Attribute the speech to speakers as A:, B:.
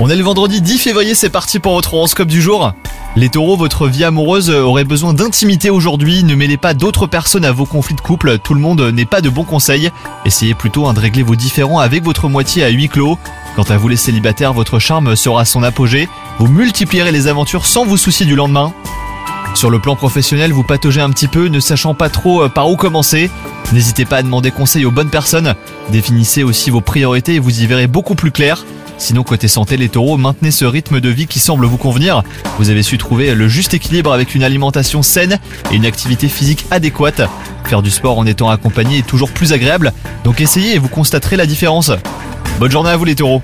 A: On est le vendredi 10 février, c'est parti pour votre horoscope du jour. Les taureaux, votre vie amoureuse aurait besoin d'intimité aujourd'hui, ne mêlez pas d'autres personnes à vos conflits de couple, tout le monde n'est pas de bons conseils. Essayez plutôt hein, de régler vos différends avec votre moitié à huis clos. Quant à vous les célibataires, votre charme sera son apogée, vous multiplierez les aventures sans vous soucier du lendemain. Sur le plan professionnel, vous pataugez un petit peu, ne sachant pas trop euh, par où commencer. N'hésitez pas à demander conseil aux bonnes personnes. Définissez aussi vos priorités et vous y verrez beaucoup plus clair. Sinon, côté santé, les taureaux, maintenez ce rythme de vie qui semble vous convenir. Vous avez su trouver le juste équilibre avec une alimentation saine et une activité physique adéquate. Faire du sport en étant accompagné est toujours plus agréable, donc essayez et vous constaterez la différence. Bonne journée à vous les taureaux